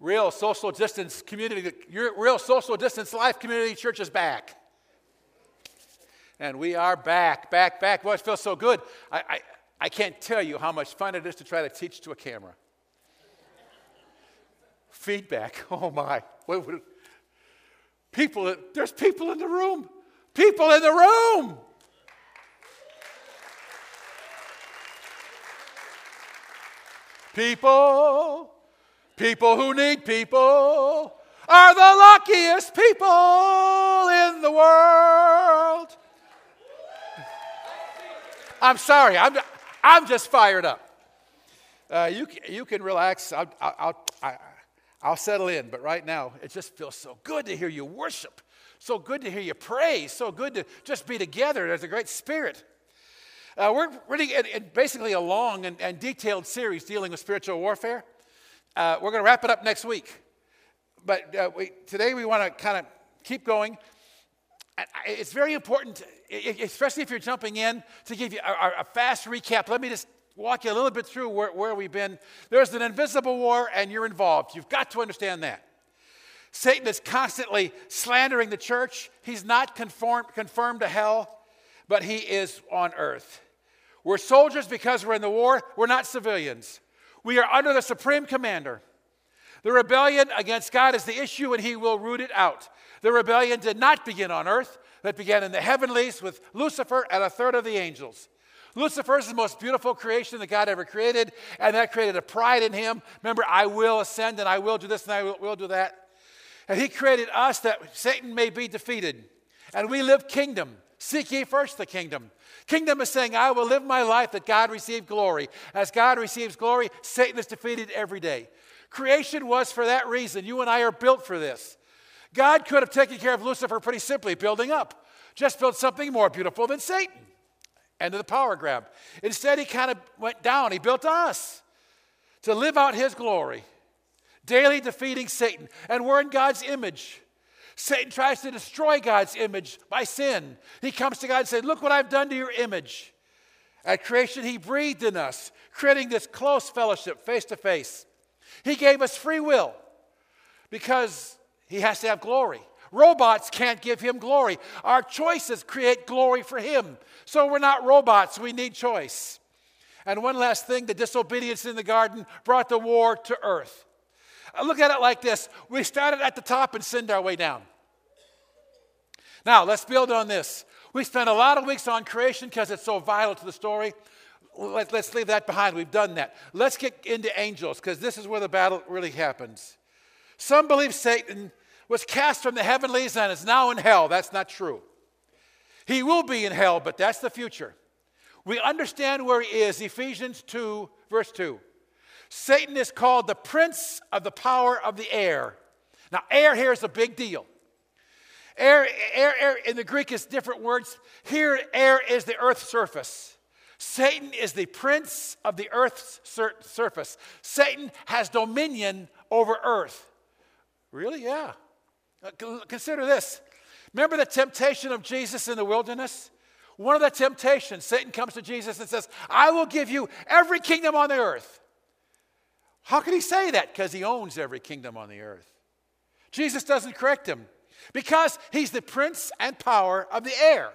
real social distance community, your real social distance life community church is back. And we are back, back, back. Boy, it feels so good. I, I, I can't tell you how much fun it is to try to teach to a camera. Feedback, oh my. People, there's people in the room. People in the room. People, people who need people are the luckiest people in the world. I'm sorry, I'm, I'm just fired up. Uh, you, you can relax. I'll, I'll, I'll, settle in, but right now, it just feels so good to hear you worship, so good to hear you praise, so good to just be together. There's a great spirit. Uh, we're really in, in basically a long and, and, detailed series dealing with spiritual warfare. Uh, we're going to wrap it up next week. But uh, we, today we want to kind of keep going. It's very important, especially if you're jumping in, to give you a, a fast recap. Let me just walk you a little bit through where, where we've been. There's an invisible war, and you're involved. You've got to understand that. Satan is constantly slandering the church. He's not conform, confirmed to hell but he is on earth. We're soldiers because we're in the war. We're not civilians. We are under the supreme commander. The rebellion against God is the issue, and he will root it out. The rebellion did not begin on earth, but began in the heavenlies with Lucifer and a third of the angels. Lucifer is the most beautiful creation that God ever created, and that created a pride in him. Remember, I will ascend, and I will do this, and I will, will do that. And he created us that Satan may be defeated. And we live kingdom. Seek ye first the kingdom. Kingdom is saying, I will live my life that God receive glory. As God receives glory, Satan is defeated every day. Creation was for that reason. You and I are built for this. God could have taken care of Lucifer pretty simply, building up. Just build something more beautiful than Satan. End of the power grab. Instead, he kind of went down. He built us to live out his glory, daily defeating Satan. And we're in God's image. Satan tries to destroy God's image by sin. He comes to God and says, Look what I've done to your image. At creation, He breathed in us, creating this close fellowship face to face. He gave us free will because He has to have glory. Robots can't give Him glory. Our choices create glory for Him. So we're not robots, we need choice. And one last thing the disobedience in the garden brought the war to earth. I look at it like this we started at the top and sinned our way down. Now, let's build on this. We spent a lot of weeks on creation because it's so vital to the story. Let, us leave that behind. We've done that. Let's get into angels because this is where the battle really happens. Some believe Satan was cast from the heavenlies and is now in hell. That's not true. He will be in hell, but that's the future. We understand where he is. Ephesians 2, verse 2. Satan is called the prince of the power of the air. Now, air here is a big deal. Air, air, air in the Greek is different words. Here, air is the earth's surface. Satan is the prince of the earth's sur- surface. Satan has dominion over earth. Really? Yeah. Uh, consider this. Remember the temptation of Jesus in the wilderness? One of the temptations, Satan comes to Jesus and says, I will give you every kingdom on the earth. How can he say that? Because he owns every kingdom on the earth. Jesus doesn't correct him because he's the prince and power of the air.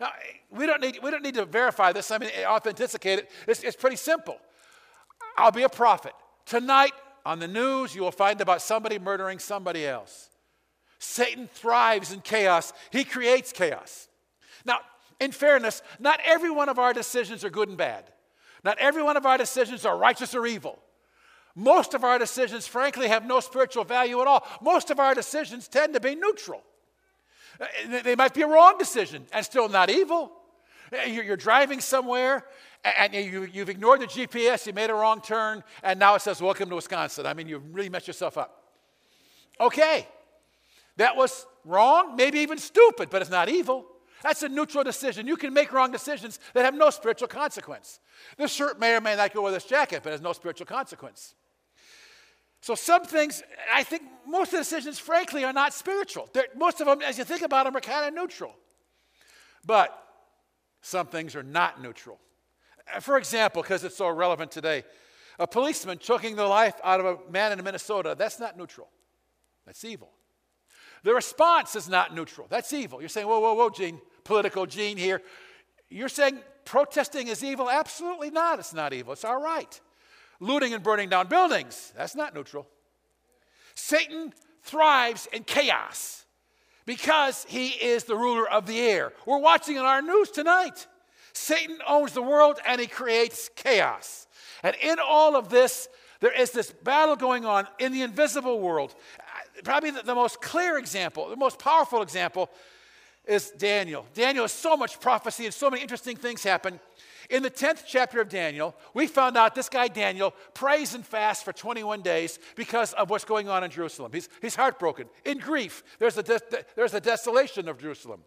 Now, we don't need, we don't need to verify this, I mean, authenticate it. It's, it's pretty simple. I'll be a prophet. Tonight on the news, you will find about somebody murdering somebody else. Satan thrives in chaos, he creates chaos. Now, in fairness, not every one of our decisions are good and bad. Not every one of our decisions are righteous or evil. Most of our decisions, frankly, have no spiritual value at all. Most of our decisions tend to be neutral. Uh, they might be a wrong decision and still not evil. Uh, you're driving somewhere and you've ignored the GPS, you made a wrong turn, and now it says, Welcome to Wisconsin. I mean, you really messed yourself up. Okay, that was wrong, maybe even stupid, but it's not evil. That's a neutral decision. You can make wrong decisions that have no spiritual consequence. This shirt may or may not go with this jacket, but it has no spiritual consequence. So some things, I think most of the decisions, frankly, are not spiritual. They're, most of them, as you think about them, are kind of neutral. But some things are not neutral. Uh, for example, because it's so relevant today, A policeman choking the life out of a man in Minnesota, that's not neutral. That's evil. The response is not neutral. That's evil. You're saying, whoa, whoa, whoa, Gene, political Gene here. You're saying protesting is evil? Absolutely not. It's not evil. It's all right. Looting and burning down buildings, that's not neutral. Satan thrives in chaos because he is the ruler of the air. We're watching in our news tonight. Satan owns the world and he creates chaos. And in all of this, there is this battle going on in the invisible world. Probably the, the most clear example, the most powerful example is Daniel. Daniel has so much prophecy and so many interesting things happen. In the 10th chapter of Daniel, we found out this guy Daniel prays and fasts for 21 days because of what's going on in Jerusalem. He's, he's heartbroken, in grief. There's a, de- there's a desolation of Jerusalem.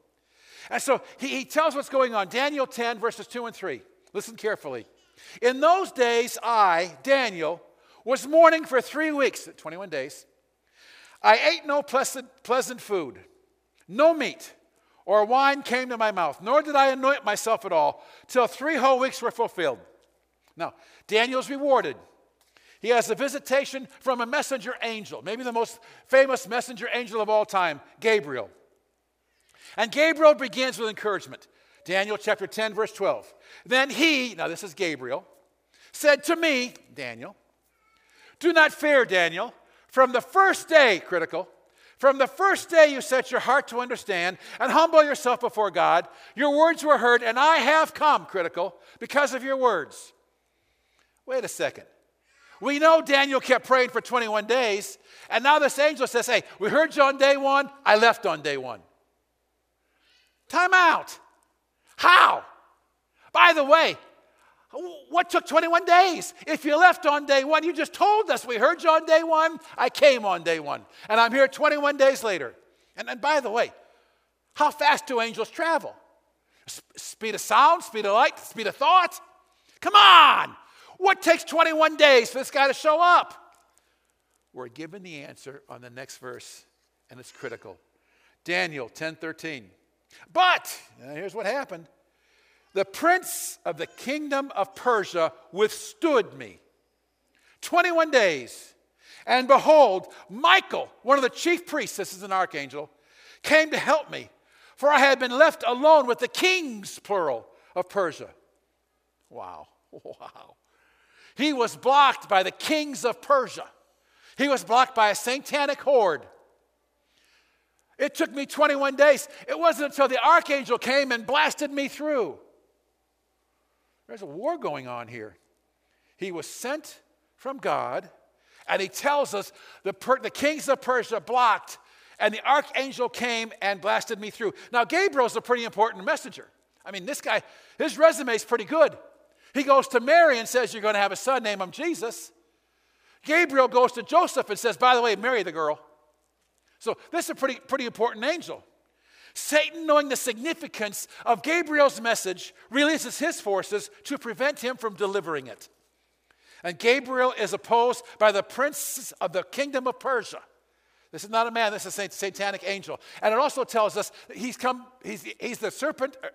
And so he, he tells what's going on. Daniel 10, verses 2 and 3. Listen carefully. In those days, I, Daniel, was mourning for three weeks, 21 days. I ate no pleasant, pleasant food, no meat or wine came to my mouth, nor did I anoint myself at all, till three whole weeks were fulfilled. Now, Daniel's rewarded. He has a visitation from a messenger angel, maybe the most famous messenger angel of all time, Gabriel. And Gabriel begins with encouragement. Daniel chapter 10, verse 12. Then he, now this is Gabriel, said to me, Daniel, Do not fear, Daniel. From the first day, critical, from the first day you set your heart to understand and humble yourself before God, your words were heard, and I have come, critical, because of your words. Wait a second. We know Daniel kept praying for 21 days, and now this angel says, Hey, we heard you on day one, I left on day one. Time out. How? By the way, what took 21 days? If you left on day one, you just told us. We heard you on day one. I came on day one. And I'm here 21 days later. And, and by the way, how fast do angels travel? speed of sound, speed of light, speed of thought? Come on! What takes 21 days for this guy to show up? We're given the answer on the next verse, and it's critical. Daniel 10 13. But, here's what happened the prince of the kingdom of Persia withstood me 21 days. And behold, Michael, one of the chief priests, this is an archangel, came to help me, for I had been left alone with the kings, plural, of Persia. Wow, wow. He was blocked by the kings of Persia. He was blocked by a satanic horde. It took me 21 days. It wasn't until the archangel came and blasted me through. There's a war going on here. He was sent from God, and he tells us the, per- the kings of Persia blocked, and the archangel came and blasted me through. Now, Gabriel's a pretty important messenger. I mean, this guy, his resume is pretty good. He goes to Mary and says, You're going to have a son, name him Jesus. Gabriel goes to Joseph and says, By the way, marry the girl. So, this is a pretty, pretty important angel. Satan, knowing the significance of Gabriel's message, releases his forces to prevent him from delivering it. And Gabriel is opposed by the prince of the kingdom of Persia. This is not a man, this is a satanic angel. And it also tells us he's come, he's, he's the serpent, uh,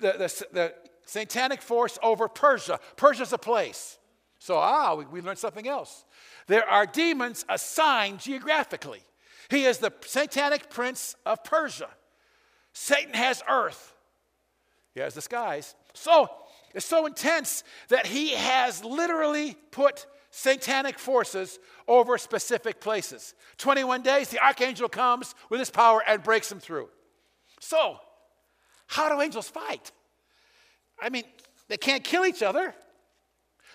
the, the, the satanic force over Persia. Persia's a place. So, ah, we, we learned something else. There are demons assigned geographically. He is the satanic prince of Persia. Satan has earth, he has the skies. So it's so intense that he has literally put satanic forces over specific places. 21 days, the archangel comes with his power and breaks them through. So, how do angels fight? I mean, they can't kill each other.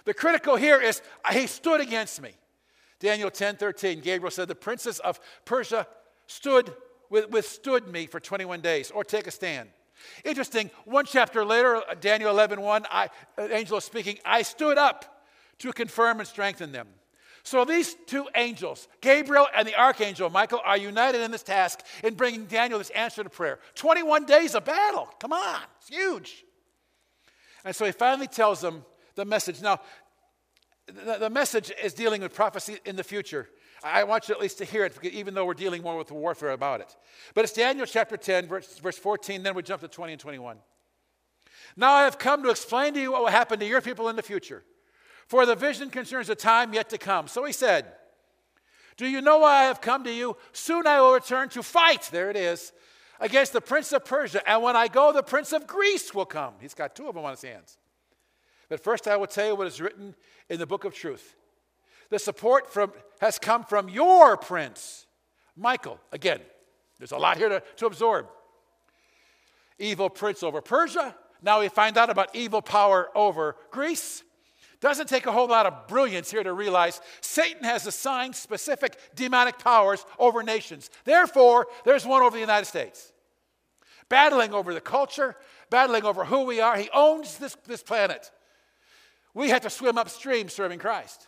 The critical here is uh, he stood against me. Daniel 10 13, Gabriel said, The princes of Persia stood withstood me for 21 days, or take a stand. Interesting, one chapter later, Daniel 11 1, I, angel is speaking, I stood up to confirm and strengthen them. So these two angels, Gabriel and the archangel Michael, are united in this task in bringing Daniel this answer to prayer. 21 days of battle. Come on, it's huge. And so he finally tells them the message. Now, the, the message is dealing with prophecy in the future. I want you at least to hear it, even though we're dealing more with the warfare about it. But it's Daniel chapter 10, verse, verse 14, then we jump to 20 and 21. Now I have come to explain to you what will happen to your people in the future. for the vision concerns a time yet to come. So he said, Do you know why I have come to you? Soon I will return to fight, there it is, against the prince of Persia. And when I go, the prince of Greece will come. He's got two of them on his hands. But first, I will tell you what is written in the book of truth. The support from, has come from your prince, Michael. Again, there's a lot here to, to absorb. Evil prince over Persia. Now we find out about evil power over Greece. Doesn't take a whole lot of brilliance here to realize Satan has assigned specific demonic powers over nations. Therefore, there's one over the United States. Battling over the culture, battling over who we are. He owns this, this planet. We have to swim upstream serving Christ.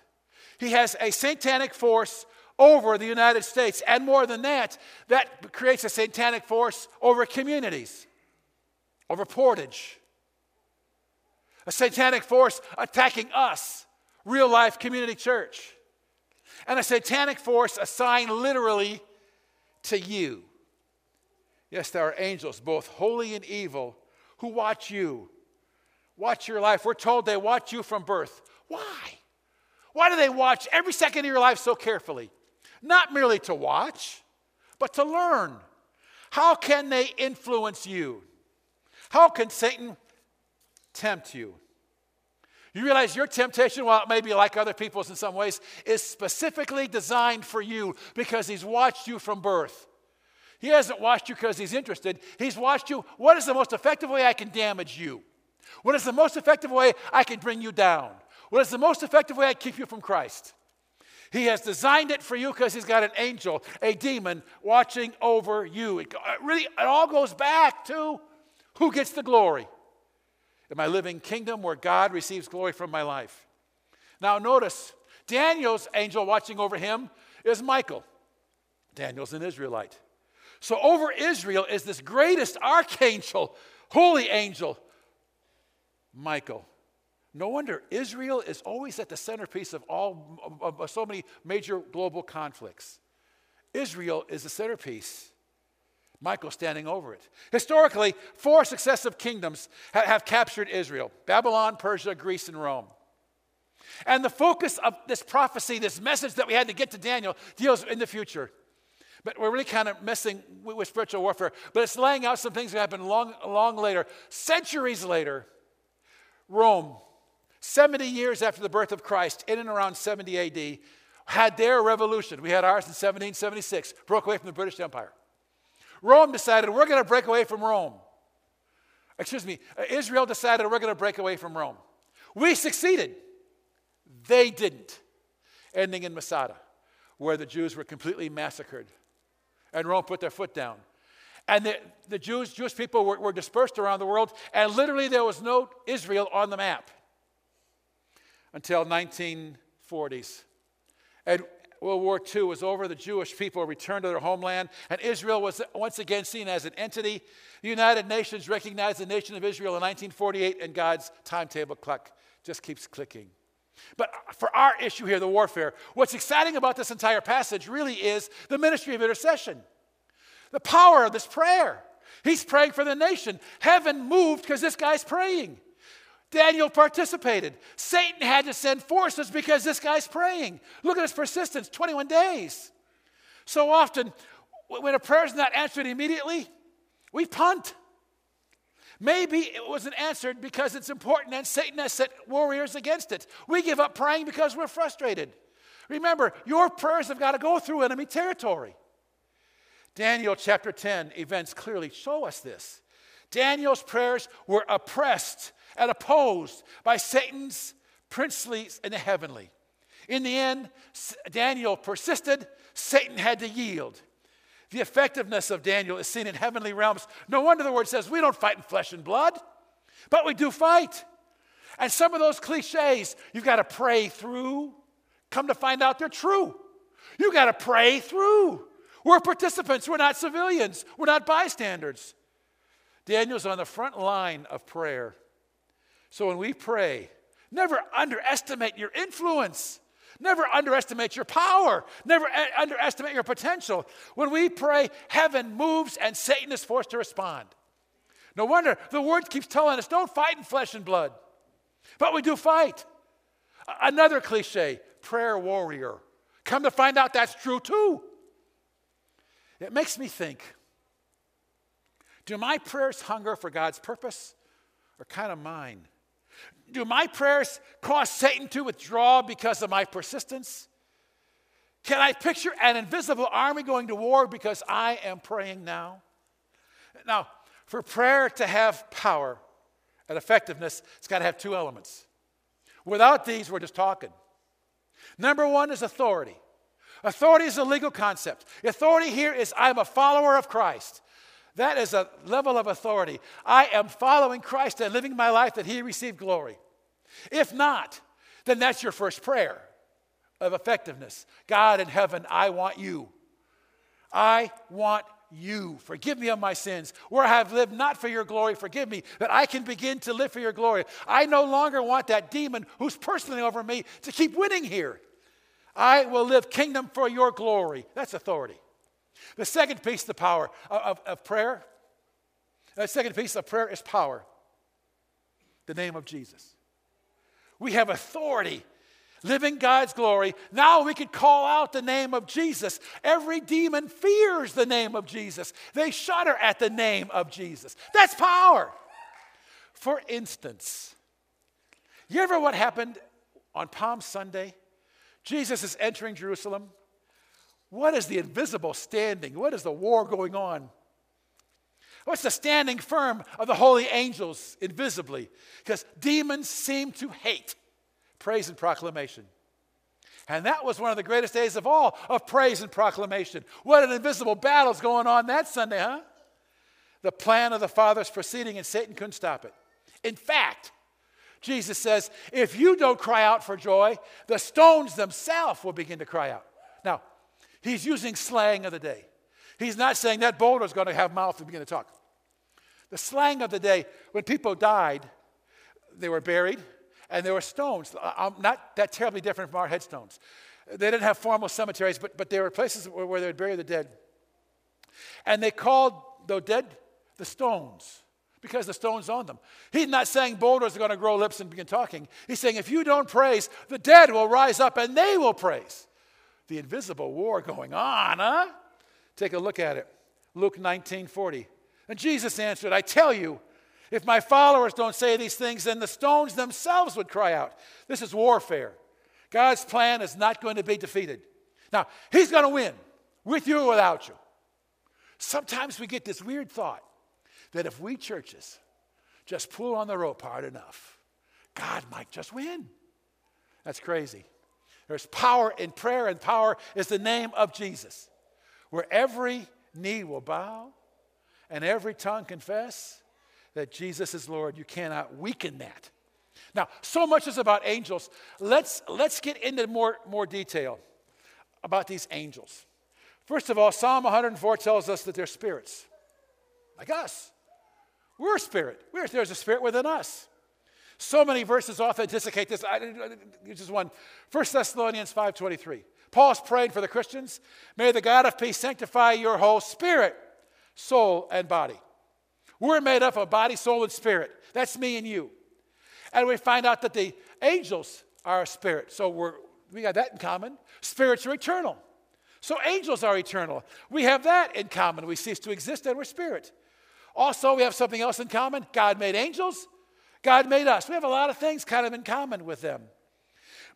He has a satanic force over the United States. And more than that, that creates a satanic force over communities, over Portage, a satanic force attacking us, real life community church, and a satanic force assigned literally to you. Yes, there are angels, both holy and evil, who watch you, watch your life. We're told they watch you from birth. Why? Why do they watch every second of your life so carefully? Not merely to watch, but to learn. How can they influence you? How can Satan tempt you. You realize your temptation, while it may be like other people's in some ways, is specifically designed for you because he's watched you from birth. He hasn't watched you because he's interested. He's watched you. What is the most effective way I can damage you? What is the most effective way I can bring you down? What is the most effective way I keep you from Christ? He has designed it for you because he's got an angel, a demon, watching over you. It really, it all goes back to who gets the glory in my living kingdom where God receives glory from my life. Now, notice Daniel's angel watching over him is Michael. Daniel's an Israelite. So, over Israel is this greatest archangel, holy angel, Michael. No wonder Israel is always at the centerpiece of all of, so many major global conflicts. Israel is the centerpiece. Michael standing over it. Historically, four successive kingdoms ha- have captured Israel Babylon, Persia, Greece, and Rome. And the focus of this prophecy, this message that we had to get to Daniel, deals in the future. But we're really kind of messing with, with spiritual warfare. But it's laying out some things that happened long, long later, centuries later. Rome, 70 years after the birth of Christ, in and around 70 AD, had their revolution. We had ours in 1776, broke away from the British Empire. Rome decided we're going to break away from Rome. Excuse me, uh, Israel decided we're going to break away from Rome. We succeeded. They didn't. Ending in Masada, where the Jews were completely massacred. And Rome put their foot down. And the, the Jews, Jewish people were, were dispersed around the world, and literally there was no Israel on the map until 1940s. And World War II was over, the Jewish people returned to their homeland, and Israel was once again seen as an entity. The United Nations recognized the nation of Israel in 1948, and God's timetable clock just keeps clicking. But for our issue here, the warfare, what's exciting about this entire passage really is the ministry of intercession, the power of this prayer. He's praying for the nation. Heaven moved because this guy's praying. Daniel participated. Satan had to send forces because this guy's praying. Look at his persistence 21 days. So often, when a prayer is not answered immediately, we punt. Maybe it wasn't answered because it's important and Satan has set warriors against it. We give up praying because we're frustrated. Remember, your prayers have got to go through enemy territory. Daniel chapter 10 events clearly show us this. Daniel's prayers were oppressed and opposed by Satan's princelies in the heavenly. In the end, Daniel persisted, Satan had to yield. The effectiveness of Daniel is seen in heavenly realms. No wonder the word says we don't fight in flesh and blood, but we do fight. And some of those cliches you've got to pray through, come to find out they're true. You've got to pray through. We're participants, we're not civilians, we're not bystanders. Daniel's on the front line of prayer. So when we pray, never underestimate your influence. Never underestimate your power. Never a- underestimate your potential. When we pray, heaven moves and Satan is forced to respond. No wonder the word keeps telling us don't fight in flesh and blood. But we do fight Another cliche prayer warrior. Come to find out that's true too. It makes me think do my prayers hunger for God's purpose or kind of mine? Do my prayers cause Satan to withdraw because of my persistence? Can I picture an invisible army going to war because I am praying now? Now, for prayer to have power and effectiveness, it's got to have two elements. Without these, we're just talking. Number one is authority. Authority is a legal concept. Authority here is I'm a follower of Christ. That is a level of authority. I am following Christ and living my life that He received glory. If not, then that's your first prayer of effectiveness. God in heaven, I want you. I want you. Forgive me of my sins. Where I have lived not for your glory, forgive me, that I can begin to live for your glory. I no longer want that demon who's personally over me to keep winning here. I will live kingdom for your glory. That's authority. The second piece, of the power of, of, of prayer, the second piece of prayer is power. The name of Jesus. We have authority living God's glory. Now we can call out the name of Jesus. Every demon fears the name of Jesus, they shudder at the name of Jesus. That's power. For instance, you ever what happened on Palm Sunday? Jesus is entering Jerusalem. What is the invisible standing? What is the war going on? What's the standing firm of the holy angels invisibly? Because demons seem to hate praise and proclamation. And that was one of the greatest days of all of praise and proclamation. What an invisible battle's going on that Sunday, huh? The plan of the Father's proceeding, and Satan couldn't stop it. In fact, Jesus says, if you don't cry out for joy, the stones themselves will begin to cry out. Now, he's using slang of the day. He's not saying that boulder is going to have mouth and begin to talk. The slang of the day, when people died, they were buried, and there were stones, uh, um, not that terribly different from our headstones. They didn't have formal cemeteries, but, but there were places where, where they would bury the dead. And they called the dead the stones because the stones on them. He's not saying boulders are going to grow lips and begin talking. He's saying if you don't praise, the dead will rise up and they will praise. The invisible war going on, huh? Take a look at it. Luke 19 40. And Jesus answered, I tell you, if my followers don't say these things, then the stones themselves would cry out. This is warfare. God's plan is not going to be defeated. Now, He's going to win with you or without you. Sometimes we get this weird thought that if we churches just pull on the rope hard enough, God might just win. That's crazy. There's power in prayer, and power is the name of Jesus, where every knee will bow and every tongue confess that Jesus is Lord. You cannot weaken that. Now, so much is about angels. Let's, let's get into more, more detail about these angels. First of all, Psalm 104 tells us that they're spirits, like us. We're a spirit. We're, there's a spirit within us. So many verses authenticate this. I, just one. 1 Thessalonians 5.23. Paul's praying for the Christians. May the God of peace sanctify your whole spirit, soul, and body. We're made up of body, soul, and spirit. That's me and you. And we find out that the angels are a spirit. So we're, we got that in common. Spirits are eternal. So angels are eternal. We have that in common. We cease to exist and we're spirit. Also, we have something else in common. God made angels, God made us. We have a lot of things kind of in common with them.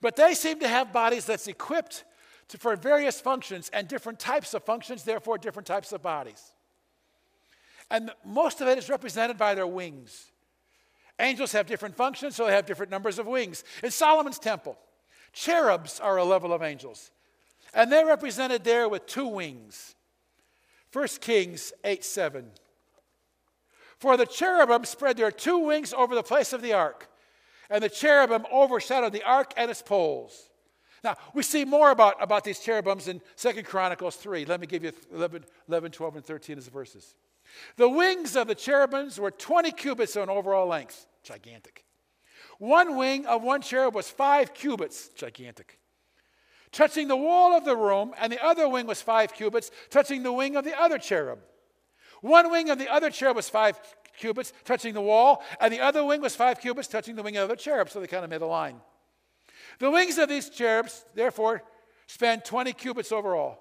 But they seem to have bodies that's equipped to, for various functions and different types of functions, therefore, different types of bodies. And most of it is represented by their wings. Angels have different functions, so they have different numbers of wings. In Solomon's temple, cherubs are a level of angels, and they're represented there with two wings. 1 Kings 8 7. For the cherubim spread their two wings over the place of the ark, and the cherubim overshadowed the ark and its poles. Now, we see more about, about these cherubims in 2 Chronicles 3. Let me give you 11, 11 12, and 13 as the verses. The wings of the cherubims were 20 cubits in overall length, gigantic. One wing of one cherub was five cubits, gigantic, touching the wall of the room, and the other wing was five cubits, touching the wing of the other cherub. One wing of the other cherub was five cubits, touching the wall, and the other wing was five cubits, touching the wing of the cherub. So they kind of made a line. The wings of these cherubs, therefore, span 20 cubits overall.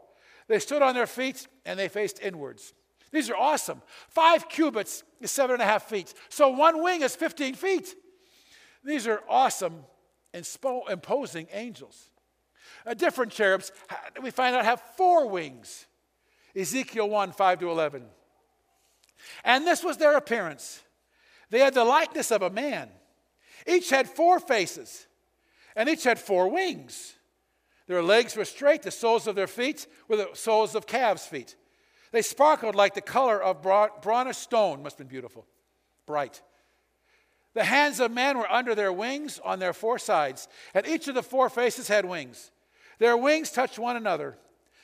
They stood on their feet and they faced inwards. These are awesome. Five cubits is seven and a half feet. So one wing is 15 feet. These are awesome and imposing angels. A different cherubs, we find out, have four wings. Ezekiel 1 5 to 11. And this was their appearance. They had the likeness of a man. Each had four faces, and each had four wings. Their legs were straight, the soles of their feet were the soles of calves' feet. They sparkled like the color of bronze stone, must have been beautiful, bright. The hands of men were under their wings on their four sides, and each of the four faces had wings. Their wings touched one another.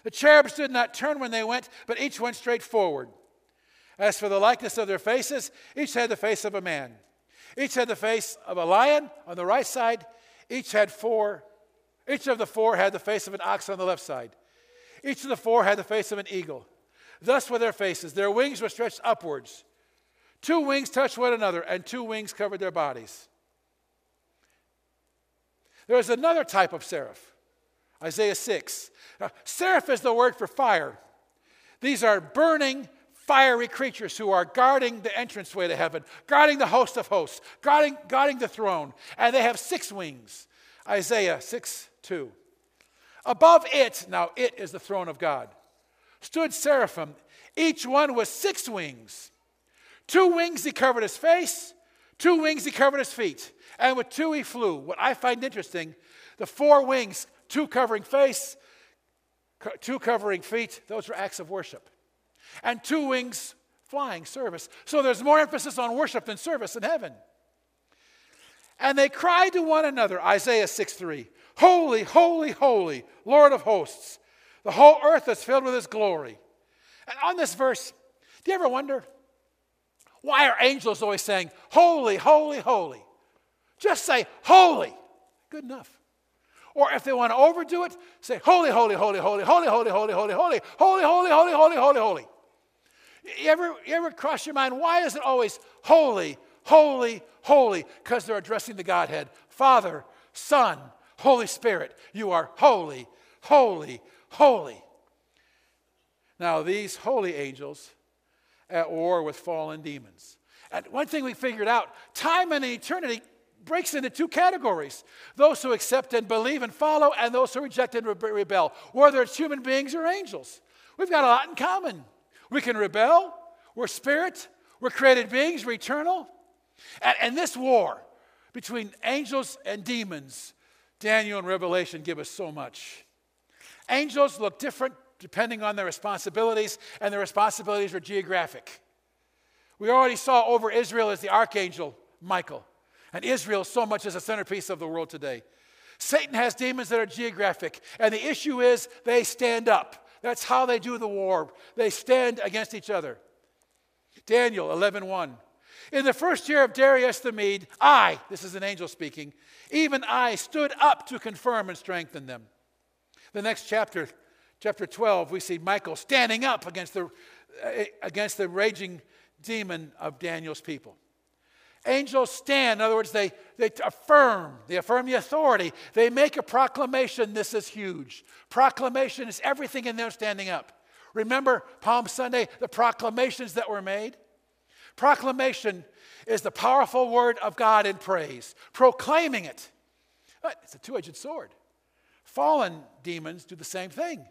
The cherubs did not turn when they went, but each went straight forward. As for the likeness of their faces, each had the face of a man. Each had the face of a lion on the right side. Each had four. Each of the four had the face of an ox on the left side. Each of the four had the face of an eagle. Thus were their faces. Their wings were stretched upwards. Two wings touched one another, and two wings covered their bodies. There is another type of seraph, Isaiah 6. Now, seraph is the word for fire. These are burning, fiery creatures who are guarding the entranceway to heaven, guarding the host of hosts, guarding, guarding the throne. And they have six wings. Isaiah 6 2. Above it, now it is the throne of God stood seraphim. Each one with six wings. Two wings he covered his face, two wings he covered his feet, and with two he flew. What I find interesting, the four wings, two covering face, two covering feet, those are acts of worship. And two wings flying service. So there's more emphasis on worship than service in heaven. And they cried to one another, Isaiah 6 3, Holy, holy, holy, Lord of hosts. The whole earth is filled with his glory. And on this verse, do you ever wonder why are angels always saying, Holy, holy, holy? Just say, Holy. Good enough. Or if they want to overdo it, say, Holy, holy, holy, holy, holy, holy, holy, holy, holy, holy, holy, holy, holy, holy, holy. You ever, you ever cross your mind, why is it always holy, holy, holy? Because they're addressing the Godhead Father, Son, Holy Spirit. You are holy, holy, holy. Now, these holy angels at war with fallen demons. And one thing we figured out time and eternity breaks into two categories those who accept and believe and follow, and those who reject and rebel, whether it's human beings or angels. We've got a lot in common. We can rebel, we're spirit, we're created beings, we're eternal. And, and this war between angels and demons, Daniel and Revelation give us so much. Angels look different depending on their responsibilities, and their responsibilities are geographic. We already saw over Israel as the archangel Michael, and Israel so much as a centerpiece of the world today. Satan has demons that are geographic, and the issue is they stand up. That's how they do the war. They stand against each other. Daniel 11:1. 1. In the first year of Darius the Mede, I, this is an angel speaking, even I stood up to confirm and strengthen them. The next chapter, chapter 12, we see Michael standing up against the, uh, against the raging demon of Daniel's people. Angels stand, in other words, they, they affirm, they affirm the authority. They make a proclamation. This is huge. Proclamation is everything in them standing up. Remember Palm Sunday, the proclamations that were made? Proclamation is the powerful word of God in praise, proclaiming it. But it's a two edged sword. Fallen demons do the same thing.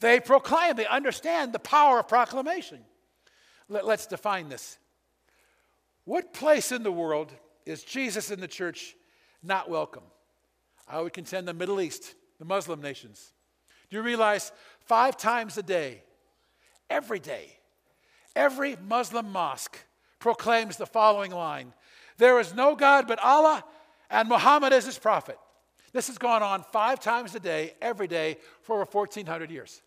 They proclaim, they understand the power of proclamation. Let, us define this. What place in the world is Jesus in the church not welcome? I would contend the Middle East, the Muslim nations. Do you realize five times a day, every day, every Muslim mosque proclaims the following line There is no God but Allah, and Muhammad is his prophet. This has gone on five times a day, every day, for over 1,400 years.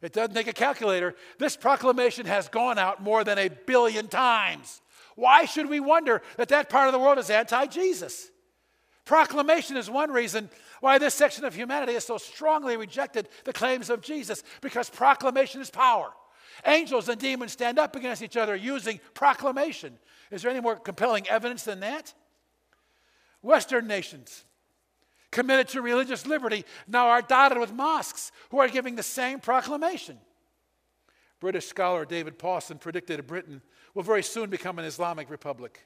It doesn't take a calculator. This proclamation has gone out more than a billion times. Why should we wonder that that part of the world is anti Jesus? Proclamation is one reason why this section of humanity has so strongly rejected the claims of Jesus, because proclamation is power. Angels and demons stand up against each other using proclamation. Is there any more compelling evidence than that? Western nations committed to religious liberty now are dotted with mosques who are giving the same proclamation. British scholar David Pawson predicted that Britain will very soon become an Islamic republic.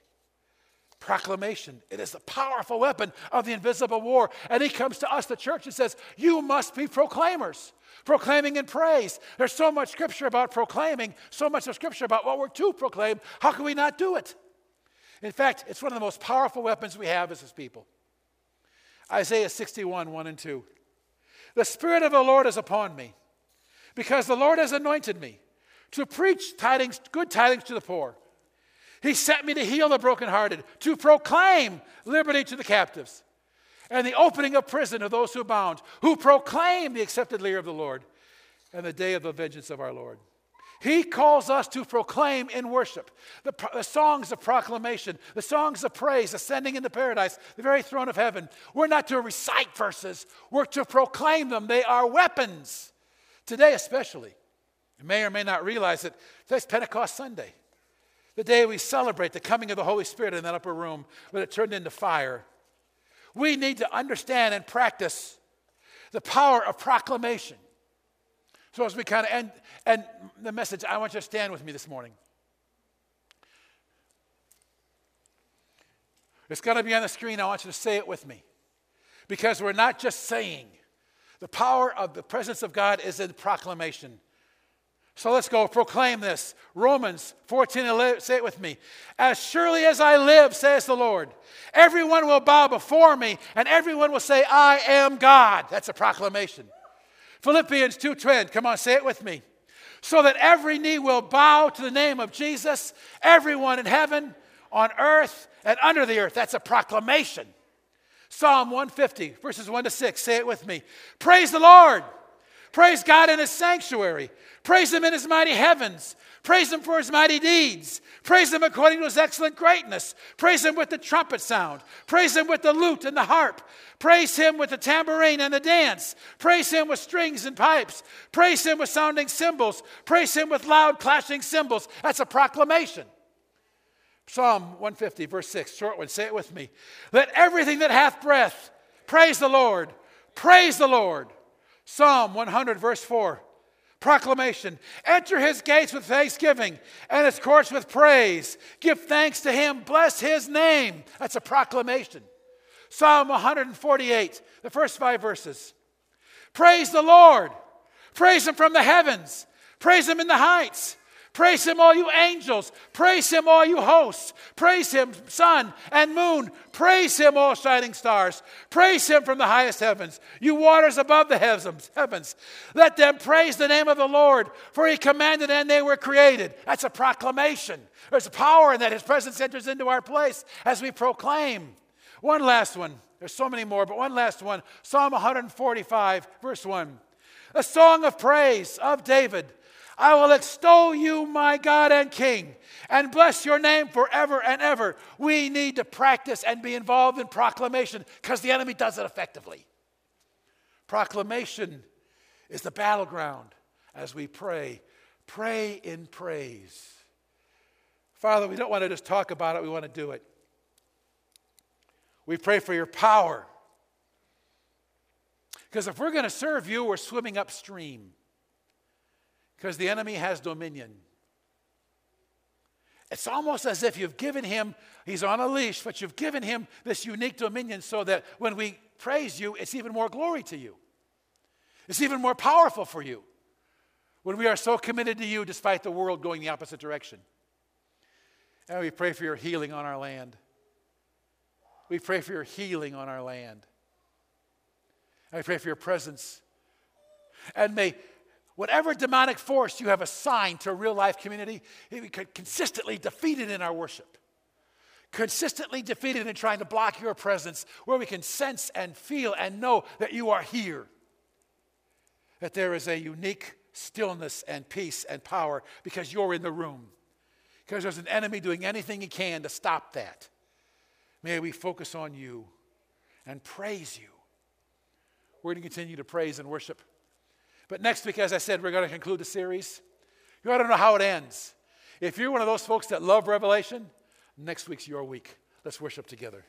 Proclamation. It is the powerful weapon of the invisible war. And he comes to us, the church, and says, You must be proclaimers, proclaiming in praise. There's so much scripture about proclaiming, so much of scripture about what we're to proclaim. How can we not do it? In fact, it's one of the most powerful weapons we have as his people. Isaiah 61, 1 and 2. The Spirit of the Lord is upon me, because the Lord has anointed me to preach tidings, good tidings to the poor. He sent me to heal the brokenhearted, to proclaim liberty to the captives, and the opening of prison of those who bound, who proclaim the accepted year of the Lord and the day of the vengeance of our Lord. He calls us to proclaim in worship the, the, songs of proclamation, the songs of praise, ascending into paradise, the very throne of heaven. We're not to recite verses, we're to proclaim them. They are weapons. Today, especially. You may or may not realize it. Today's Pentecost Sunday, the day we celebrate the coming of the Holy Spirit in that upper room when it turned into fire. We need to understand and practice the power of proclamation. So, as we kind of end, end the message, I want you to stand with me this morning. It's going to be on the screen. I want you to say it with me. Because we're not just saying, the power of the presence of God is in proclamation. So let's go proclaim this. Romans 14 11, say it with me. As surely as I live, says the Lord, everyone will bow before me, and everyone will say, I am God. That's a proclamation. Philippians 2:10. Come on, say it with me. So that every knee will bow to the name of Jesus, everyone in heaven, on earth, and under the earth. That's a proclamation. Psalm 150, verses 1 to 6. Say it with me. Praise the Lord. Praise God in his sanctuary. Praise him in his mighty heavens. Praise him for his mighty deeds. Praise him according to his excellent greatness. Praise him with the trumpet sound. Praise him with the lute and the harp. Praise him with the tambourine and the dance. Praise him with strings and pipes. Praise him with sounding cymbals. Praise him with loud clashing cymbals. That's a proclamation. Psalm 150, verse 6, short one, say it with me. Let everything that hath breath praise the Lord. Praise the Lord. Psalm 100, verse 4. Proclamation Enter his gates with thanksgiving and his courts with praise. Give thanks to him. Bless his name. That's a proclamation. Psalm 148, the first five verses. Praise the Lord. Praise him from the heavens. Praise him in the heights. Praise him, all you angels. Praise him, all you hosts. Praise him, sun and moon. Praise him, all shining stars. Praise him from the highest heavens, you waters above the heavens. Let them praise the name of the Lord, for he commanded and they were created. That's a proclamation. There's a power in that. His presence enters into our place as we proclaim. One last one. There's so many more, but one last one. Psalm 145, verse 1. A song of praise of David I will extol you, my God and King, and bless your name forever and ever. We need to practice and be involved in proclamation because the enemy does it effectively. Proclamation is the battleground as we pray. Pray in praise. Father, we don't want to just talk about it, we want to do it. We pray for your power. Because if we're going to serve you, we're swimming upstream because the enemy has dominion. It's almost as if you've given him, he's on a leash, but you've given him this unique dominion so that when we praise you, it's even more glory to you. It's even more powerful for you when we are so committed to you despite the world going the opposite direction. And we pray for your healing on our land. We pray for your healing on our land. And we pray for your presence. And may Whatever demonic force you have assigned to a real life community, it could consistently defeated in our worship. Consistently defeated in trying to block your presence, where we can sense and feel and know that you are here. That there is a unique stillness and peace and power because you're in the room. Because there's an enemy doing anything he can to stop that. May we focus on you and praise you. We're going to continue to praise and worship. But next week, as I said, we're going to conclude the series. You want to know how it ends. If you're one of those folks that love Revelation, next week's your week. Let's worship together.